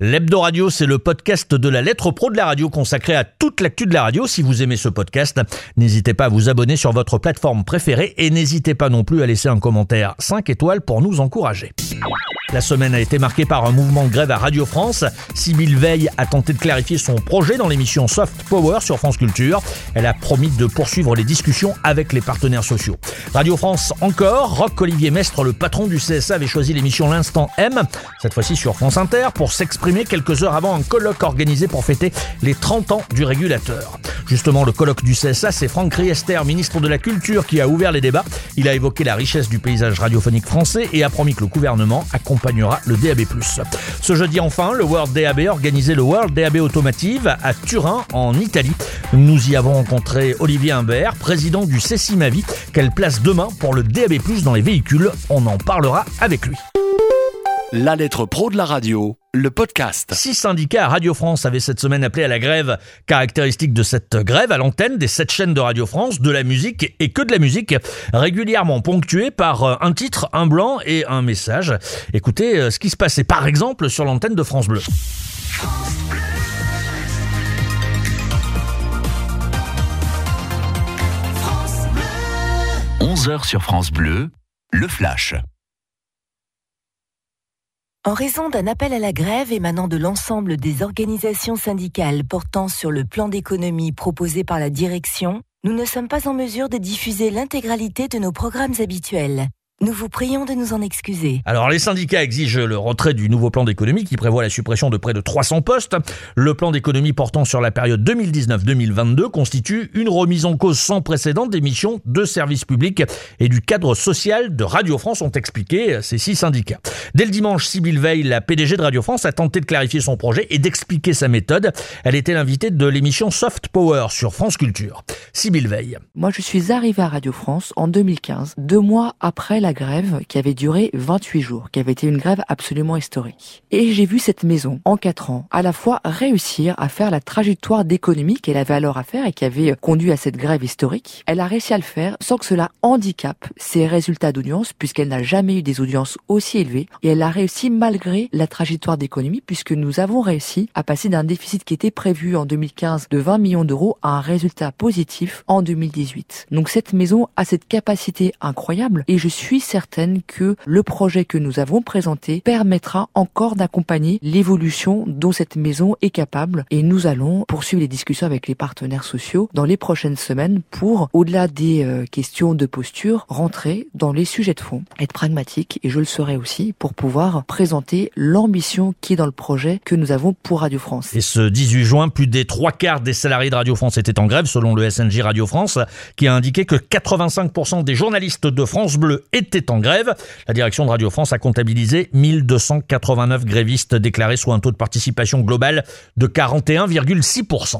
L'Hebdo Radio, c'est le podcast de la lettre pro de la radio consacré à toute l'actu de la radio. Si vous aimez ce podcast, n'hésitez pas à vous abonner sur votre plateforme préférée et n'hésitez pas non plus à laisser un commentaire 5 étoiles pour nous encourager. La semaine a été marquée par un mouvement de grève à Radio France. Sybille Veil a tenté de clarifier son projet dans l'émission Soft Power sur France Culture. Elle a promis de poursuivre les discussions avec les partenaires sociaux. Radio France encore, Roc Olivier Mestre, le patron du CSA, avait choisi l'émission L'Instant M, cette fois-ci sur France Inter, pour s'exprimer quelques heures avant un colloque organisé pour fêter les 30 ans du régulateur. Justement, le colloque du CSA, c'est Franck Riester, ministre de la Culture, qui a ouvert les débats. Il a évoqué la richesse du paysage radiophonique français et a promis que le gouvernement accompagne accompagnera le DAB+. Ce jeudi enfin, le World DAB organisé le World DAB Automotive à Turin en Italie. Nous y avons rencontré Olivier Imbert, président du CECIMAVI. Quelle place demain pour le DAB+, dans les véhicules? On en parlera avec lui. La lettre pro de la radio, le podcast. Six syndicats à Radio France avaient cette semaine appelé à la grève. Caractéristique de cette grève à l'antenne des sept chaînes de Radio France, de la musique et que de la musique, régulièrement ponctuée par euh, un titre, un blanc et un message. Écoutez euh, ce qui se passait par exemple sur l'antenne de France Bleu. France Bleu. 11h sur France Bleu, le flash. En raison d'un appel à la grève émanant de l'ensemble des organisations syndicales portant sur le plan d'économie proposé par la direction, nous ne sommes pas en mesure de diffuser l'intégralité de nos programmes habituels. Nous vous prions de nous en excuser. Alors les syndicats exigent le retrait du nouveau plan d'économie qui prévoit la suppression de près de 300 postes. Le plan d'économie portant sur la période 2019-2022 constitue une remise en cause sans précédent des missions de service public et du cadre social de Radio France, ont expliqué ces six syndicats. Dès le dimanche, Sybille Veil, la PDG de Radio France, a tenté de clarifier son projet et d'expliquer sa méthode. Elle était l'invitée de l'émission Soft Power sur France Culture. Sybille Veil. Moi, je suis arrivée à Radio France en 2015, deux mois après la la grève qui avait duré 28 jours, qui avait été une grève absolument historique. Et j'ai vu cette maison, en 4 ans, à la fois réussir à faire la trajectoire d'économie qu'elle avait alors à faire et qui avait conduit à cette grève historique. Elle a réussi à le faire sans que cela handicape ses résultats d'audience, puisqu'elle n'a jamais eu des audiences aussi élevées. Et elle a réussi malgré la trajectoire d'économie, puisque nous avons réussi à passer d'un déficit qui était prévu en 2015 de 20 millions d'euros à un résultat positif en 2018. Donc cette maison a cette capacité incroyable et je suis certaine que le projet que nous avons présenté permettra encore d'accompagner l'évolution dont cette maison est capable et nous allons poursuivre les discussions avec les partenaires sociaux dans les prochaines semaines pour, au-delà des euh, questions de posture, rentrer dans les sujets de fond, être pragmatique et je le serai aussi pour pouvoir présenter l'ambition qui est dans le projet que nous avons pour Radio France. Et ce 18 juin, plus des trois quarts des salariés de Radio France étaient en grève selon le SNJ Radio France qui a indiqué que 85% des journalistes de France Bleu étaient était en grève. La direction de Radio France a comptabilisé 1289 grévistes déclarés, soit un taux de participation global de 41,6%.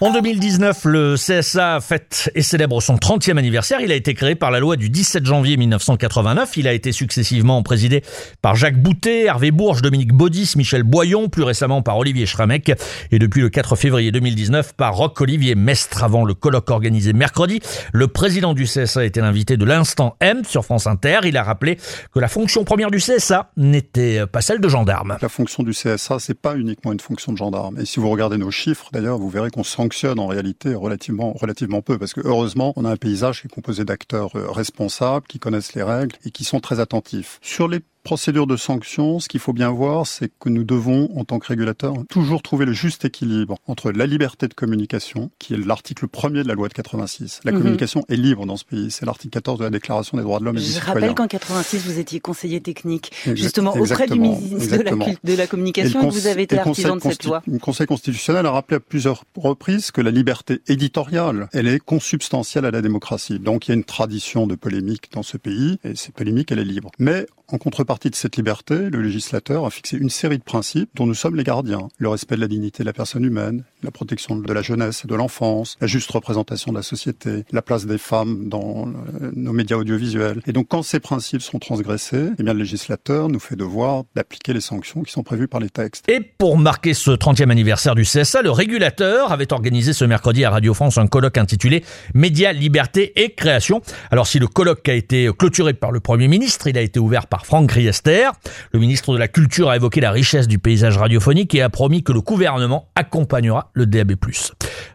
En 2019, le CSA fête et célèbre son 30e anniversaire. Il a été créé par la loi du 17 janvier 1989. Il a été successivement présidé par Jacques Boutet, Hervé Bourges, Dominique Baudis, Michel Boyon, plus récemment par Olivier Schramek et depuis le 4 février 2019 par Roch Olivier Mestre avant le colloque organisé mercredi. Le président du CSA était l'invité de l'instant M sur France Inter. Il a rappelé que la fonction première du CSA n'était pas celle de gendarme. La fonction du CSA, c'est pas uniquement une fonction de gendarme. Et si vous regardez nos chiffres, d'ailleurs, vous verrez qu'on sanctionne en réalité relativement, relativement peu, parce que heureusement, on a un paysage qui est composé d'acteurs euh, responsables, qui connaissent les règles et qui sont très attentifs. Sur les procédure de sanction, ce qu'il faut bien voir, c'est que nous devons, en tant que régulateur, toujours trouver le juste équilibre entre la liberté de communication, qui est l'article premier de la loi de 86. La mhm. communication est libre dans ce pays. C'est l'article 14 de la Déclaration des droits de l'homme et du citoyen. Je rappelle qu'en 86, vous étiez conseiller technique, justement, auprès du ministre de la, de la, Communication, et, que vous avez été artisan de cette loi. Le Conseil constitutionnel a rappelé à plusieurs reprises que la liberté éditoriale, elle est consubstantielle à la démocratie. Donc il y a une tradition de polémique dans ce pays, et cette polémique, elle est libre. Mais en contrepartie de cette liberté, le législateur a fixé une série de principes dont nous sommes les gardiens. Le respect de la dignité de la personne humaine, la protection de la jeunesse et de l'enfance, la juste représentation de la société, la place des femmes dans euh, nos médias audiovisuels. Et donc quand ces principes sont transgressés, eh le législateur nous fait devoir d'appliquer les sanctions qui sont prévues par les textes. Et pour marquer ce 30e anniversaire du CSA, le régulateur avait organisé ce mercredi à Radio France un colloque intitulé Médias, liberté et création. Alors si le colloque a été clôturé par le Premier ministre, il a été ouvert par Franck Riester. Le ministre de la Culture a évoqué la richesse du paysage radiophonique et a promis que le gouvernement accompagnera le DAB+.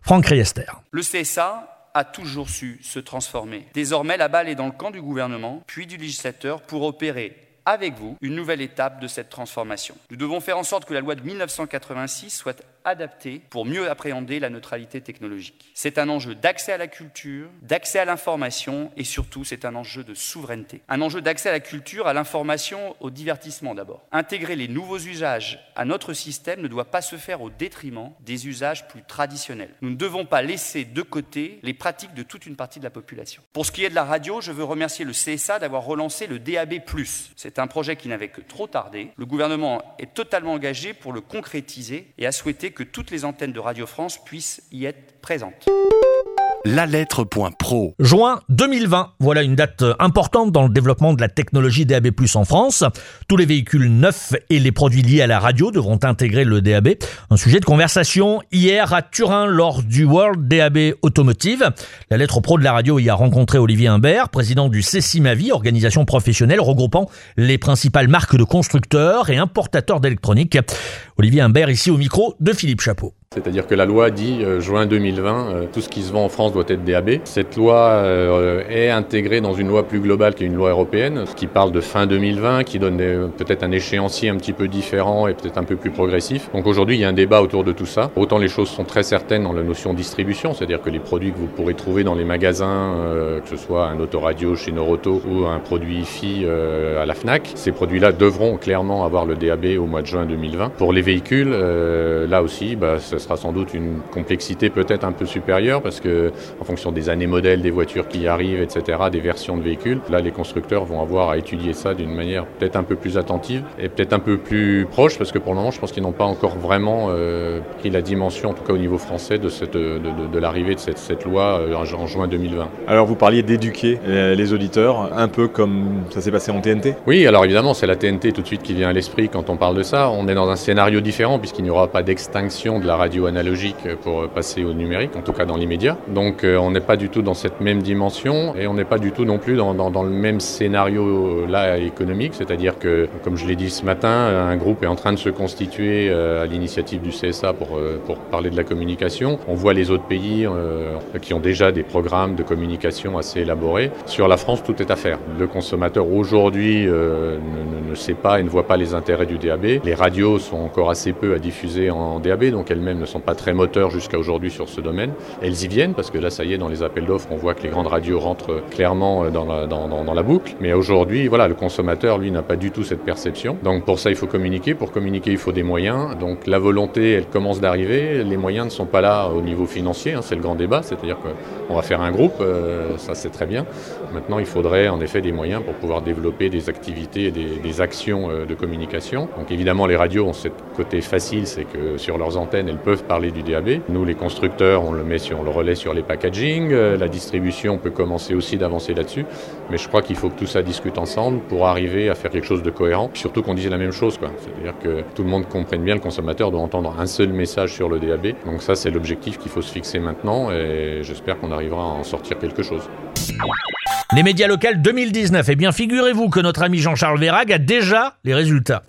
Franck Riester. Le CSA a toujours su se transformer. Désormais, la balle est dans le camp du gouvernement, puis du législateur, pour opérer avec vous une nouvelle étape de cette transformation. Nous devons faire en sorte que la loi de 1986 soit adaptée pour mieux appréhender la neutralité technologique. C'est un enjeu d'accès à la culture, d'accès à l'information et surtout c'est un enjeu de souveraineté. Un enjeu d'accès à la culture, à l'information, au divertissement d'abord. Intégrer les nouveaux usages à notre système ne doit pas se faire au détriment des usages plus traditionnels. Nous ne devons pas laisser de côté les pratiques de toute une partie de la population. Pour ce qui est de la radio, je veux remercier le CSA d'avoir relancé le DAB+. C'est un projet qui n'avait que trop tardé. Le gouvernement est totalement engagé pour le concrétiser et a souhaité que toutes les antennes de Radio France puissent y être présentes. La lettre.pro. Juin 2020. Voilà une date importante dans le développement de la technologie DAB+, en France. Tous les véhicules neufs et les produits liés à la radio devront intégrer le DAB. Un sujet de conversation hier à Turin lors du World DAB Automotive. La lettre pro de la radio y a rencontré Olivier Imbert, président du CECIMAVI, organisation professionnelle regroupant les principales marques de constructeurs et importateurs d'électronique. Olivier Imbert ici au micro de Philippe Chapeau. C'est-à-dire que la loi dit euh, juin 2020, euh, tout ce qui se vend en France doit être DAB. Cette loi euh, est intégrée dans une loi plus globale qui est une loi européenne, qui parle de fin 2020, qui donne peut-être un échéancier un petit peu différent et peut-être un peu plus progressif. Donc aujourd'hui, il y a un débat autour de tout ça. Autant les choses sont très certaines dans la notion distribution, c'est-à-dire que les produits que vous pourrez trouver dans les magasins, que ce soit un autoradio chez Noroto ou un produit IFI à la FNAC, ces produits-là devront clairement avoir le DAB au mois de juin 2020. Pour les véhicules, là aussi, bah, sera sans doute une complexité peut-être un peu supérieure parce que en fonction des années modèles des voitures qui arrivent, etc., des versions de véhicules, là les constructeurs vont avoir à étudier ça d'une manière peut-être un peu plus attentive et peut-être un peu plus proche parce que pour le moment je pense qu'ils n'ont pas encore vraiment euh, pris la dimension, en tout cas au niveau français, de, cette, de, de, l'arrivée de cette, cette loi euh, en juin 2020. Alors vous parliez d'éduquer euh, les auditeurs, un peu comme ça s'est passé en TNT Oui, alors évidemment c'est la TNT tout de suite qui vient à l'esprit quand on parle de ça. On est dans un scénario différent puisqu'il n'y aura pas d'extinction de la radio analogique pour passer au numérique, en tout cas dans l'immédiat. Donc euh, on n'est pas du tout dans cette même dimension et on n'est pas du tout non plus dans, dans, le même scénario euh, là économique, c'est-à-dire que, comme je l'ai dit ce matin, un groupe est en train de se constituer euh, à l'initiative du CSA pour, pour parler de la communication. On voit les autres pays qui ont déjà des programmes de communication assez élaborés. Sur la France, tout est à faire. Le consommateur aujourd'hui ne, sait pas et ne voit pas les intérêts du DAB. Les radios sont encore assez peu à diffuser en DAB, donc elles-mêmes ne sont pas très moteurs jusqu'à aujourd'hui sur ce domaine. Elles y viennent parce que là, ça y est, dans les appels d'offres, on voit que les grandes radios rentrent clairement dans la, dans, dans, la boucle. Mais aujourd'hui, voilà, le consommateur, lui, n'a pas du tout cette perception. Donc pour ça, il faut communiquer. Pour communiquer, il faut des moyens. Donc la volonté, elle commence d'arriver. Les moyens ne sont pas là au niveau financier. Hein, c'est le grand débat. C'est-à-dire qu'on va faire un groupe, euh, ça c'est très bien. Maintenant, il faudrait en effet des moyens pour pouvoir développer des activités et des, des actions euh, de communication. Donc évidemment, les radios ont ce côté facile, c'est que sur leurs antennes, elles peuvent parler du DAB. Nous, les constructeurs, on le met sur, le relaie sur les packaging. Euh, la distribution peut commencer aussi d'avancer là-dessus. Mais je crois qu'il faut que tout ça discute ensemble pour arriver à faire quelque chose de cohérent. Surtout qu'on dise la même chose, quoi. C'est-à-dire que tout le monde comprenne bien, le consommateur doit entendre un seul message sur le DAB. Donc ça, c'est l'objectif qu'il faut se fixer maintenant et j'espère qu'on arrivera à en sortir quelque chose. Les médias locaux 2019. Eh bien, figurez-vous que notre ami Jean-Charles Vérag a déjà les résultats.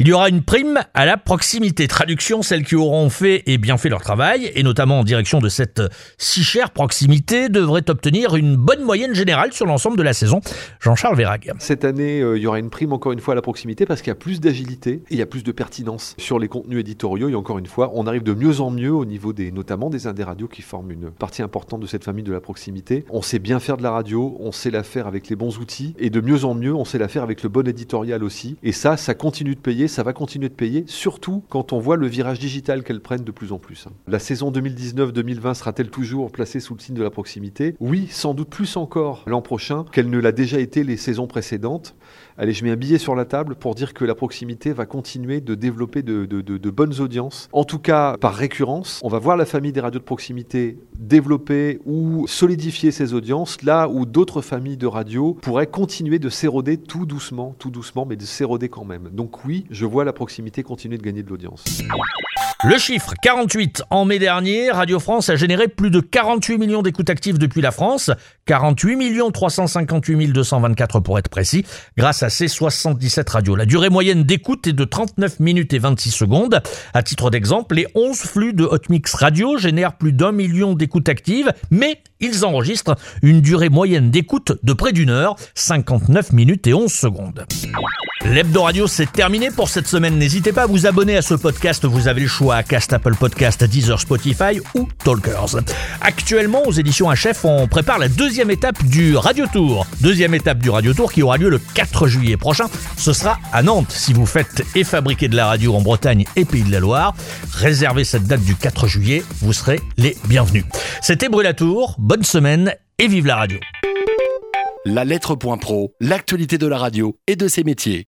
Il y aura une prime à la proximité. Traduction, celles qui auront fait et bien fait leur travail, et notamment en direction de cette si chère proximité, devraient obtenir une bonne moyenne générale sur l'ensemble de la saison. Jean-Charles Vérag. Cette année, euh, il y aura une prime encore une fois à la proximité parce qu'il y a plus d'agilité et il y a plus de pertinence sur les contenus éditoriaux. Et encore une fois, on arrive de mieux en mieux au niveau des, notamment des indés radios qui forment une partie importante de cette famille de la proximité. On sait bien faire de la radio, on sait la faire avec les bons outils et de mieux en mieux, on sait la faire avec le bon éditorial aussi. Et ça, ça continue de payer ça va continuer de payer, surtout quand on voit le virage digital qu'elles prennent de plus en plus. La saison 2019-2020 sera-t-elle toujours placée sous le signe de la proximité? Oui, sans doute plus encore l'an prochain qu'elle ne l'a déjà été les saisons précédentes. Allez, je mets un billet sur la table pour dire que la proximité va continuer de développer de, de, bonnes audiences. En tout cas, par récurrence, on va voir la famille des radios de proximité développer ou solidifier ses audiences là où d'autres familles de radios pourraient continuer de s'éroder tout doucement, tout doucement, mais de s'éroder quand même. Donc oui, vois la proximité continuer de gagner de l'audience. Le chiffre 48 en mai dernier, Radio France a généré plus de 48 millions d'écoutes actives depuis la France, 48 358 224 pour être précis, grâce à ces 77 radios. La durée moyenne d'écoute est de 39 minutes et 26 secondes. À titre d'exemple, les 11 flux de Hotmix Radio génèrent plus d'un million d'écoutes actives, mais ils enregistrent une durée moyenne d'écoute de près d'une heure, 59 minutes et 11 secondes. L'Hebdo Radio, c'est terminé pour cette semaine. N'hésitez pas à vous abonner à ce podcast. Vous avez le choix à Cast, Apple Podcast, Deezer, Spotify ou Talkers. Actuellement, aux éditions HF, on prépare la deuxième étape du Radio Tour. Deuxième étape du Radio Tour qui aura lieu le 4 juillet prochain. Ce sera à Nantes. Si vous faites et fabriquer de la radio en Bretagne et Pays de la Loire, réservez cette date du 4 juillet. Vous serez les bienvenus. C'était Brûlatour. Bonne semaine et vive la radio. La lettre.pro, l'actualité de la radio et de ses métiers.